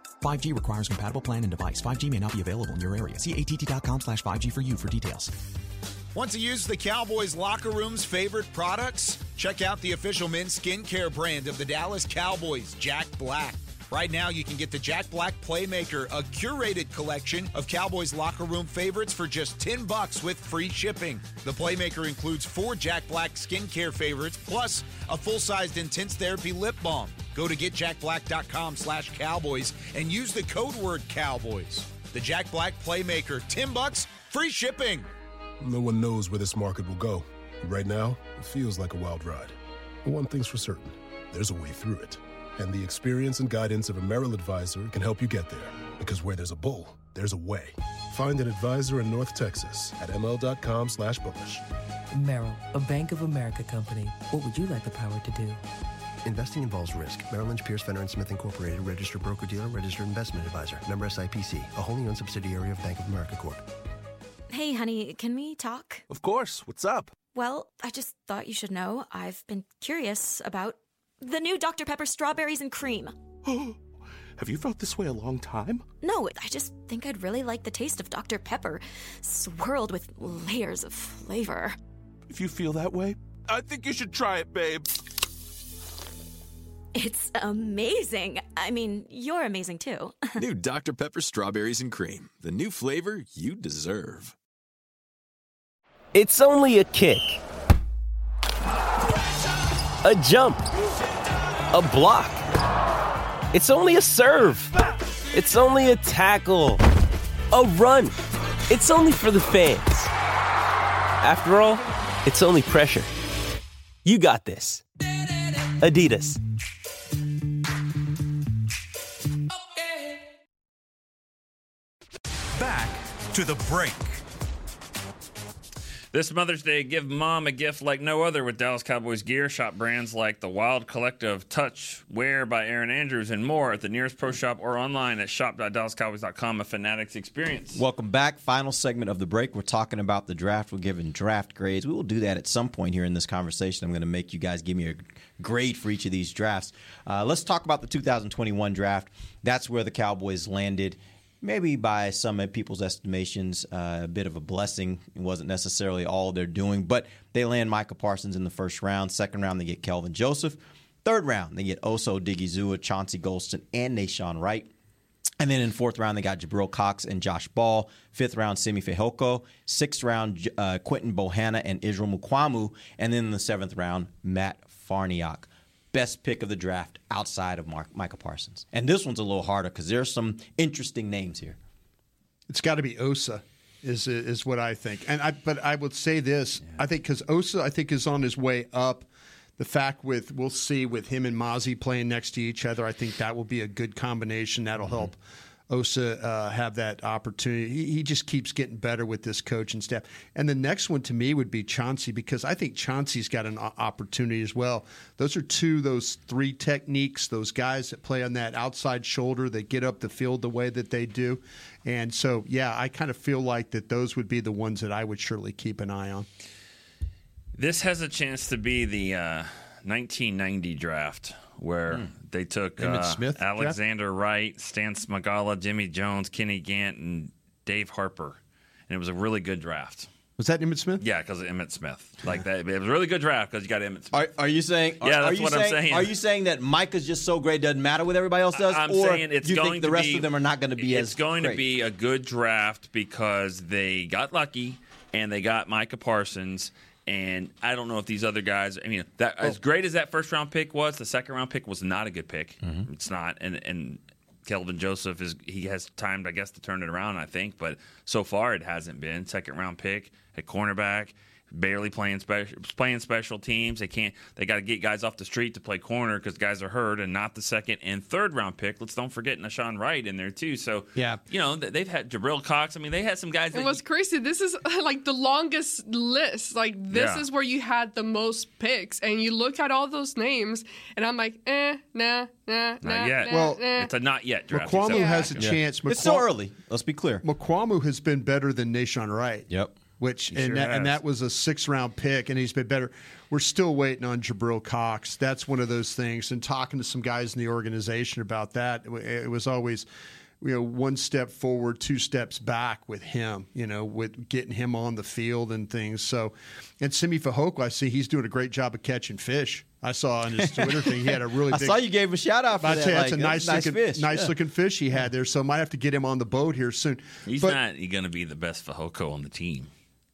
5G requires compatible plan and device. 5G may not be available in your area. See att.com slash 5G for you for details. Want to use the Cowboys locker room's favorite products? Check out the official men's skincare brand of the Dallas Cowboys, Jack Black. Right now, you can get the Jack Black Playmaker, a curated collection of Cowboys locker room favorites for just 10 bucks with free shipping. The Playmaker includes four Jack Black skincare favorites plus a full-sized intense therapy lip balm. Go to getjackblack.com slash cowboys and use the code word cowboys. The Jack Black Playmaker, 10 bucks, free shipping. No one knows where this market will go. Right now, it feels like a wild ride. But one thing's for certain there's a way through it. And the experience and guidance of a Merrill advisor can help you get there. Because where there's a bull, there's a way. Find an advisor in North Texas at ml.com slash bullish. Merrill, a Bank of America company. What would you like the power to do? Investing involves risk. Merrill Lynch, Pierce, Fenner, and Smith Incorporated, registered broker-dealer, registered investment advisor. Member SIPC, a wholly owned subsidiary of Bank of America Corp. Hey, honey, can we talk? Of course. What's up? Well, I just thought you should know I've been curious about the new Dr. Pepper strawberries and cream. Oh, have you felt this way a long time? No, I just think I'd really like the taste of Dr. Pepper, swirled with layers of flavor. If you feel that way, I think you should try it, babe. It's amazing. I mean, you're amazing too. New Dr. Pepper Strawberries and Cream, the new flavor you deserve. It's only a kick, a jump, a block. It's only a serve. It's only a tackle, a run. It's only for the fans. After all, it's only pressure. You got this. Adidas. Back to the break. This Mother's Day, give mom a gift like no other with Dallas Cowboys gear. Shop brands like the Wild Collective, Touch, Wear by Erin Andrews, and more at the nearest pro shop or online at shop.dallascowboys.com. A Fanatics experience. Welcome back. Final segment of the break. We're talking about the draft. We're giving draft grades. We will do that at some point here in this conversation. I'm going to make you guys give me a grade for each of these drafts. Uh, let's talk about the 2021 draft. That's where the Cowboys landed maybe by some people's estimations, uh, a bit of a blessing. It wasn't necessarily all they're doing, but they land Micah Parsons in the first round. Second round, they get Kelvin Joseph. Third round, they get Osa Odighizuwa, Chauncey Golston, and Nahshon Wright. And then in fourth round, they got Jabril Cox and Josh Ball. Fifth round, Simi Fehoko. Sixth round, uh, Quinton Bohanna and Israel Mukuamu. And then in the seventh round, Matt Farniok best pick of the draft outside of Mark, Micah Parsons. And this one's a little harder because there's some interesting names here. It's got to be Osa, is is what I think. And I, but I would say this: yeah. I think because Osa, I think is on his way up. The fact with we'll see with him and Mazi playing next to each other, I think that will be a good combination. That'll mm-hmm. help Osa uh, have that opportunity. He, he, just keeps getting better with this coach and staff. And the next one to me would be Chauncey because I think Chauncey's got an opportunity as well. Those are two, those three techniques, those guys that play on that outside shoulder, that get up the field the way that they do. And so, yeah, I kind of feel like that those would be the ones that I would surely keep an eye on. This has a chance to be the uh, 1990 draft where mm. they took uh, Smith, Alexander Jeff? Wright, Stan Smagala, Jimmy Jones, Kenny Gant, and Dave Harper, and it was a really good draft. Was that Emmitt Smith? Yeah, because of Emmitt Smith. Like that, it was a really good draft because you got Emmitt Smith. Are, are you saying? Yeah, are, that's are what saying, I'm saying. Are you saying that Mike is just so great doesn't matter what everybody else does, I'm or saying it's do you going think the rest be, of them are not going to be it's as? It's going great? to be a good draft because they got lucky and they got Micah Parsons and I don't know if these other guys. I mean, that as great as that first round pick was, the second round pick was not a good pick. Mm-hmm. It's not, and and Kelvin Joseph is he has time, I guess, to turn it around. I think, but so far it hasn't been. Second round pick at cornerback barely playing special playing special teams. They can't. They got to get guys off the street to play corner because guys are hurt, and not the second and third round pick. Let's don't forget Nahshon Wright in there too. So yeah, you know they've had Jabril Cox. I mean, they had some guys. It was crazy. This is like the longest list. Like this Yeah. is where you had the most picks, and you look at all those names, and I'm like, eh, nah, nah, not nah, yet. nah, nah. it's a not yet draft. Mukuamu So- has a chance. It's so early. Let's be clear. Mukuamu has been better than Nahshon Wright. Yep. Which and sure that, and that was a six round pick, and he's been better. We're still waiting on Jabril Cox. That's one of those things. And talking to some guys in the organization about that, it, it was always, you know, one step forward, two steps back with him. You know, with getting him on the field and things. So, and Simi Fehoko, I see he's doing a great job of catching fish. I saw on his Twitter thing he had a really. I big, saw you gave him a shout out for I'd that. say that's like, a nice, nice looking, fish. nice Yeah. looking fish he had there. So I might have to get him on the boat here soon. He's But- not going to be the best Fehoko on the team.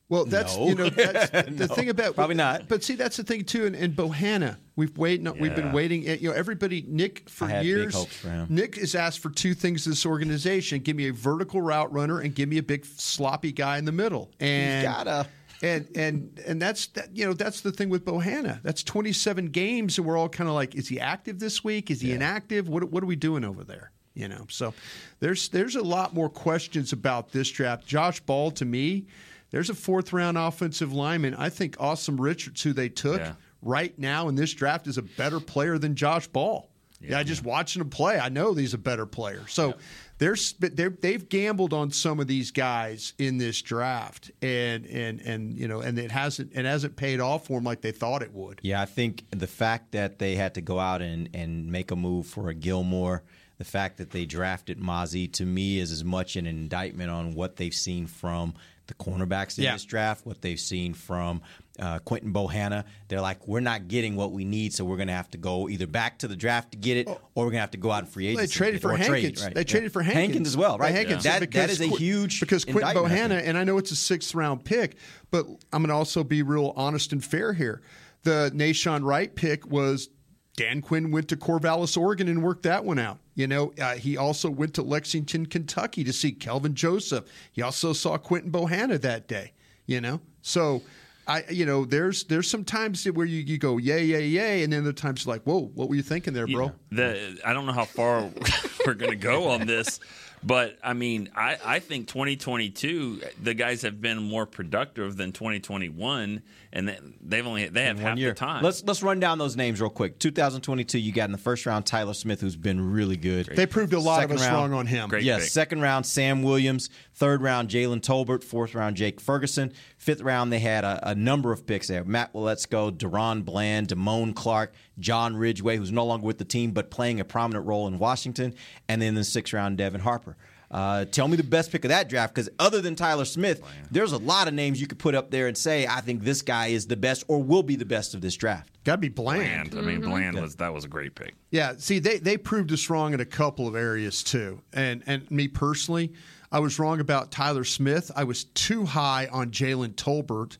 Well, that's No. you know that's the No, thing about probably not. But see, that's the thing too. In, in Bohanna, we've waited. We've been Yeah. waiting. Eh, you know, everybody. Nick for I had big years. hopes for him. Nick has asked for two things in this organization: give me a vertical route runner and give me a big sloppy guy in the middle. And He's gotta. And and and that's that. You know, that's the thing with Bohanna. That's 27 games, and we're all kind of like, is he active this week? Is he inactive? What what are we doing over there? You know, so there's there's a lot more questions about this draft. Josh Ball to me, there's a fourth round offensive lineman. I think Asim Richards, who they took Yeah. right now in this draft, is a better player than Josh Ball. Yeah, just watching him play, I know he's a better player. So there's they're, they've gambled on some of these guys in this draft, and and and you know, and it hasn't it hasn't paid off for them like they thought it would. Yeah, I think the fact that they had to go out and, and make a move for a Gilmore, the fact that they drafted Mazi to me is as much an indictment on what they've seen from the cornerbacks in Yeah. this draft, what they've seen from uh, Quinton Bohanna. They're like, we're not getting what we need, so we're going to have to go either back to the draft to get it, or we're going to have to go out in free agency. They traded for get it, or Hankins. Trade, right, They yeah. traded for Hankins, as well, right? Hankins, That, that because a huge because Quinton Bohanna, and I know it's a sixth round pick, but I'm going to also be real honest and fair here. The Nahshon Wright pick was Dan Quinn went to Corvallis, Oregon, and worked that one out. You know, uh, he also went to Lexington, Kentucky, to see Kelvin Joseph. He also saw Quinton Bohanna that day. You know, so. I, you know, there's there's some times where you, you go yay yay yay, and then other times like, whoa, what were you thinking there, bro? The I don't know how far we're to go on this, but I mean, I, I think 2022 the guys have been more productive than 2021, and they- they've only they have in half one year. the time. Let's let's run down those names real quick. 2022, you got in the first round Tyler Smith, who's been really good. They proved a lot of us round- wrong on him. Great yes, pick. second round Sam Williams, third round Jalen Tolbert, fourth round Jake Ferguson, fifth round they had a, a number of picks there. Matt Waletzko, DaRon Bland, Damone Clark, John Ridgeway, who's no longer with the team but playing a prominent role in Washington, and then the sixth round Devin Harper. Uh, tell me the best pick of that draft because other than Tyler Smith, there's a lot of names you could put up there and say I think this guy is the best or will be the best of this draft. Got to be bland. Bland. I mean, Bland was that was a great pick. Yeah, see, they, they proved us wrong in a couple of areas too. And and me personally, I was wrong about Tyler Smith. I was too high on Jalen Tolbert.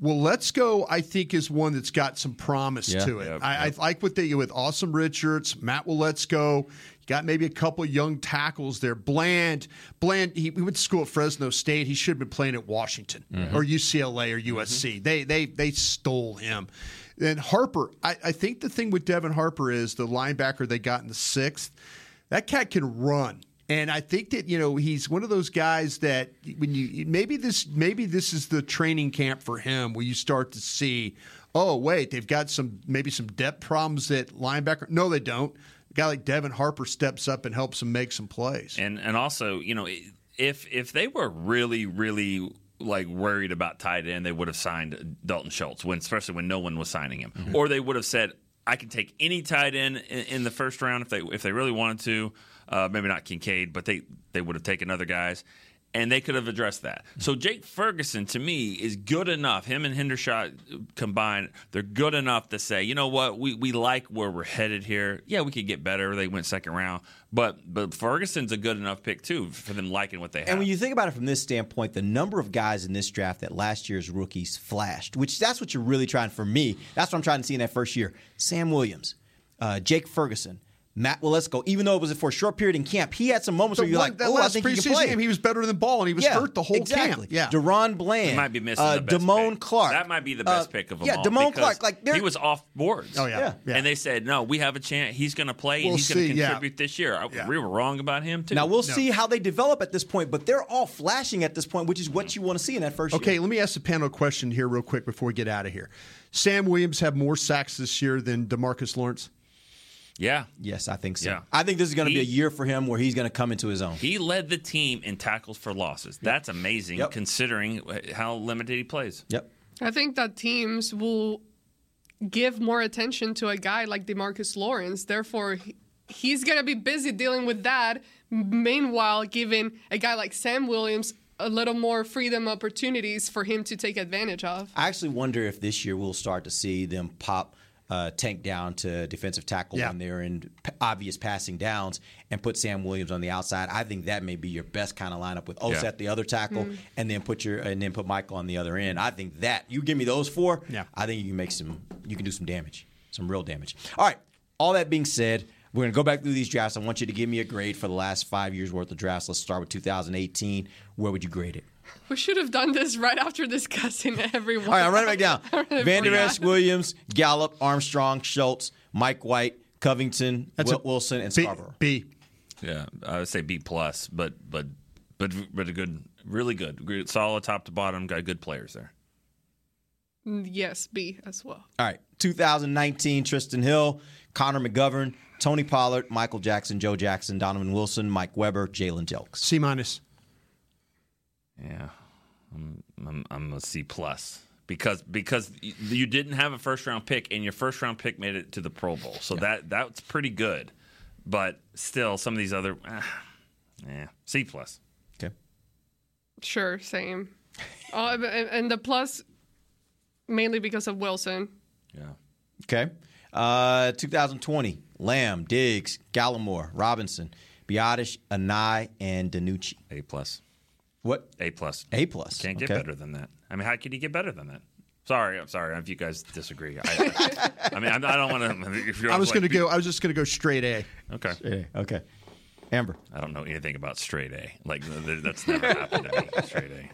Well, let's go. I think is one that's got some promise Yeah. to it. I, I like what they with Asim Richards, Matt Will Let's go. Got maybe a couple young tackles there. Bland, Bland. He, he went to school at Fresno State. He should have been playing at Washington mm-hmm. or UCLA or mm-hmm. USC. They they they stole him. Then Harper. I, I think the thing with Devin Harper is the linebacker they got in the sixth. That cat can run. And I think that you know he's one of those guys that when you maybe this maybe this is the training camp for him where you start to see, oh wait, they've got some maybe some depth problems at linebacker. No, they don't. A guy like Devin Harper steps up and helps him make some plays. And and also, you know, if if they were really really like worried about tight end, they would have signed Dalton Schultz when especially when no one was signing him, Mm-hmm. or they would have said, "I can take any tight end in, in the first round if they if they really wanted to." Uh, maybe not Kincaid, but they they would have taken other guys. And they could have addressed that. So Jake Ferguson, to me, is good enough. Him and Hendershot combined, they're good enough to say, you know what, we, we like where we're headed here. Yeah, we could get better. They went second round, but but Ferguson's a good enough pick too for them liking what they have. And when you think about it from this standpoint, the number of guys in this draft that last year's rookies flashed, which that's what you're really trying for me. That's what I'm trying to see in that first year. Sam Williams, uh, Jake Ferguson, Matt Waletzko. Even though it was for a short period in camp, he had some moments The where you're one- like, that "Oh, I last think he can preseason play." game, he was better than ball, and he was Yeah, hurt the whole exactly. camp. Yeah, DaRon Bland, He might be missing uh, Damone. Clark. That might be the best Uh, pick of them yeah, all. Damone because Clark, like, he was off boards. Oh, yeah. Yeah. and they said no, we have a chance. He's going to play and We'll he's going see, to yeah. contribute this year. I- We were wrong about him too. Now we'll see how they develop at this point, but they're all flashing at this point, which is what you want to see in that first Okay, year. let me ask the panel a question here, real quick, before we get out of here. Sam Williams have more sacks this year than DeMarcus Lawrence. Yeah. Yes, I think so. Yeah. I think this is going to be a year for him where he's going to come into his own. He led the team in tackles for losses. That's amazing Yep. considering how limited he plays. Yep. I think that teams will give more attention to a guy like DeMarcus Lawrence. Therefore, he's going to be busy dealing with that. Meanwhile, giving a guy like Sam Williams a little more freedom opportunities for him to take advantage of. I actually wonder if this year we'll start to see them pop uh, Tank down to defensive tackle Yeah. when they're in p- obvious passing downs and put Sam Williams on the outside. I think that may be your best kind of lineup with Oseth Yeah. the other tackle Mm. and then put your and then put Michael on the other end. I think that you give me those four. Yeah. I think you can make some you can do some damage, some real damage. All right. All that being said, we're going to go back through these drafts. I want you to give me a grade for the last five years worth of drafts. Let's start with 2018. Where would you grade it? We should have done this right after discussing everyone. All right, I'm running back down. I Van Der. Esch, Williams, Gallup, Armstrong, Schultz, Mike White, Covington, That's Wil- a Wilson, and B, Scarborough. B. Yeah, I would say B plus, but but but but a good, really good, good, solid top to bottom. Got good players there. Mm, Yes, B as well. All right, 2019, Trysten Hill, Connor McGovern, Tony Pollard, Michael Jackson, Joe Jackson, Donovan Wilson, Mike Weber, Jalen Jelks. C minus. Yeah, I'm, I'm, I'm a C plus because because you didn't have a first round pick and your first round pick made it to the Pro Bowl, so that that's pretty good. but still, some of these other, ah, yeah, C plus. Okay. Sure, same. Oh, and, and the plus mainly because of Wilson. Yeah. Okay. Uh, 2020, Lamb, Diggs, Gallimore, Robinson, Biadasz, Anae, and DiNucci. A plus. What? A plus. A plus. Can't get Okay. better than that. I mean, how can you get better than that? Sorry, I'm sorry if you guys disagree. I, I mean, I'm- I don't want to. I was like- going to go. I was just going to go straight A. Okay. Okay. Amber. I don't know anything about straight A. Like that's never happened to me. Straight A.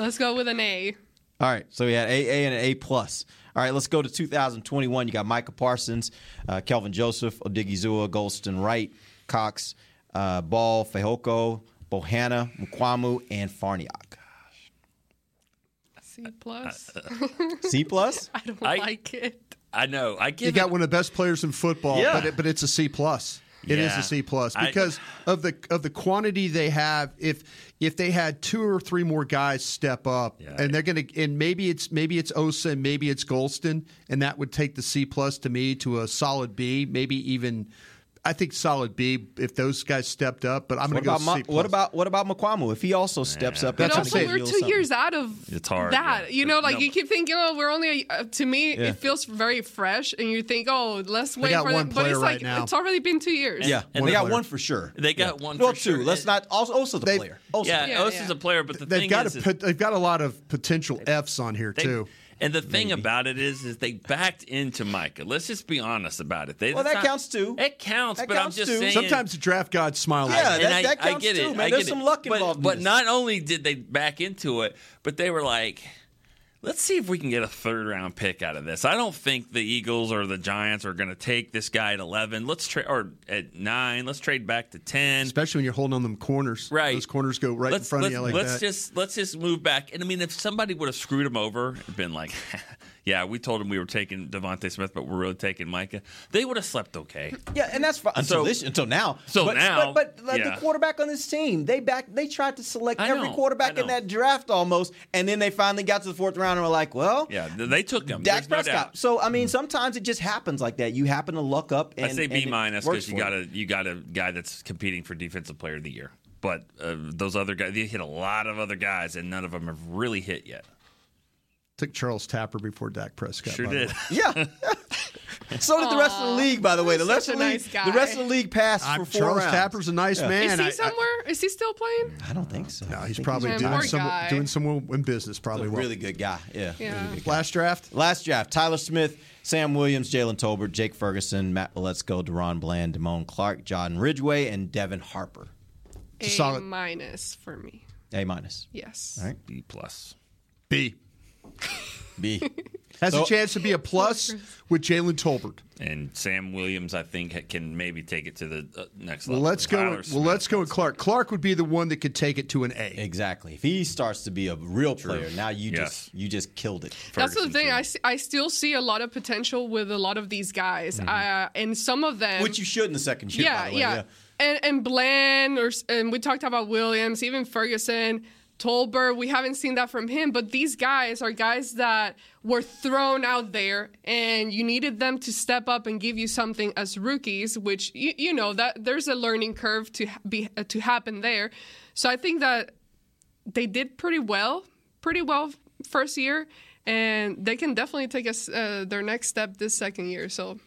Let's go with an A. All right, so we had A, A, and an A plus. All right, let's go to 2021. You got Micah Parsons, uh, Kelvin Joseph, Odighizuwa, Golston Wright, Cox, uh, Ball, Fehoko, Bohanna, Mukuamu, and Farniok. C plus. Uh, uh, C plus. I don't I- like it. I know. I You got it- one of the best players in football, Yeah. but it, but it's a C plus. It is Yeah. a C plus I- because of the of the quantity they have. If if they had two or three more guys step up, and they're gonna and maybe it's maybe it's Osa and maybe it's Golston, and that would take the C plus to me to a solid B, maybe even. I think solid B if those guys stepped up, but I'm going to go about, Ma- C plus. what about what about Mukuamu? If he also steps up, That's But what I'm also, we're two something. years out of It's hard, that. yeah. You know, like No. you keep thinking, oh, we're only. Uh, to me, Yeah. it feels very fresh, and you think, oh, let's wait for one them. But player it's right like now. it's already been two years. Yeah, And they they- got one for sure. They got Yeah. one Well, for two. sure. Let's not. Also, also the player. Also, Yeah, Yeah, Os is a player, but the they've thing got is, a they've got a lot of potential Fs on here too. And the thing about it is, is they backed into Micah. Let's just be honest about it. They, Well, it's that counts too. It counts, That but counts I'm just too. saying. Sometimes the draft gods smile. Yeah, at you. and that- that I, counts I get too, it. man. I There's get some it. luck but, involved in But this. not only did they back into it, but they were like, let's see if we can get a third round pick out of this. I don't think the Eagles or the Giants are going to take this guy at 11. Let's trade or at 9. Let's trade back to 10. especially when you're holding on them corners. Right. those corners go right let's, in front let's, of you like let's that. just let's just move back. And I mean, if somebody would have screwed him over and been like, "Yeah, we told them we were taking DeVonta Smith, but we're really taking Micah," they would have slept okay. Yeah, and that's fine until So- this, until now. so but, now, but, but like yeah. the quarterback on this team, they back they tried to select I every quarterback in that draft almost, and then they finally got to the fourth round and were like, well, Yeah, they took him. Dak There's Prescott. doubt. So I mean, sometimes it just happens like that. You happen to luck up. And, I say B minus because you got a you got a guy that's competing for defensive player of the year. But uh, those other guys, they hit a lot of other guys, and none of them have really hit yet. Took Charles Tapper before Dak Prescott. Sure did. Yeah. so did the rest of the league, by the way. The Such rest a of the league, nice guy. the rest of the league passed I'm- for four Charles rounds. Tapper's a nice Yeah. man. Is I- he I- somewhere? Is he still playing? I don't think so. no, he's probably Man, doing some doing some in business. Probably a really good guy. Yeah. Yeah. Really good guy. Last draft. Last draft: Tyler Smith, Sam Williams, Jalen Tolbert, Jake Ferguson, Matt Waletzko, DaRon Bland, Damone Clark, John Ridgeway, and Devin Harper. A solid- minus for me. A minus. Yes. All right. B plus. B B. has So- a chance to be a plus with Jalen Tolbert. And Sam Williams, I think, can maybe take it to the uh, next Well, level. let's go. Tyler Well, let's go with Clark. Clark would be the one that could take it to an A. Exactly. If he starts to be a real player, now you Yes. just you just killed it. That's the thing. I, see, I still see a lot of potential with a lot of these guys, uh, and some of them. Which you should in the second year. yeah, by the way. yeah, And and Bland or and we talked about Williams, even Ferguson, Tolbert. We haven't seen that from him, but these guys are guys that were thrown out there, and you needed them to step up and give you something as rookies. Which you, you know that there's a learning curve to be uh, to happen there. So I think that they did pretty well, pretty well first year, and they can definitely take us uh, their next step this second year. So.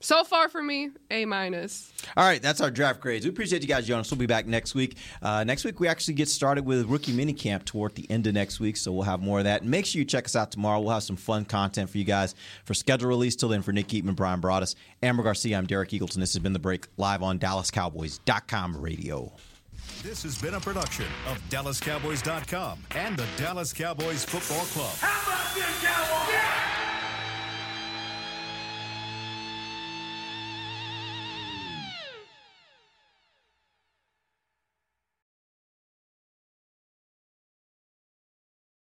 So far for me, A minus. All right, that's our draft grades. We appreciate you guys, Jonas. We'll be back next week. Uh, next week, we actually get started with rookie minicamp toward the end of next week, so we'll have more of that. And make sure you check us out tomorrow. We'll have some fun content for you guys for schedule release. Till then, for Nick Eatman, Brian Broaddus, Amber Garcia, I'm Derek Eagleton. This has been The Break live on DallasCowboys.com radio. This has been a production of DallasCowboys.com and the Dallas Cowboys Football Club. How about this, Cowboys?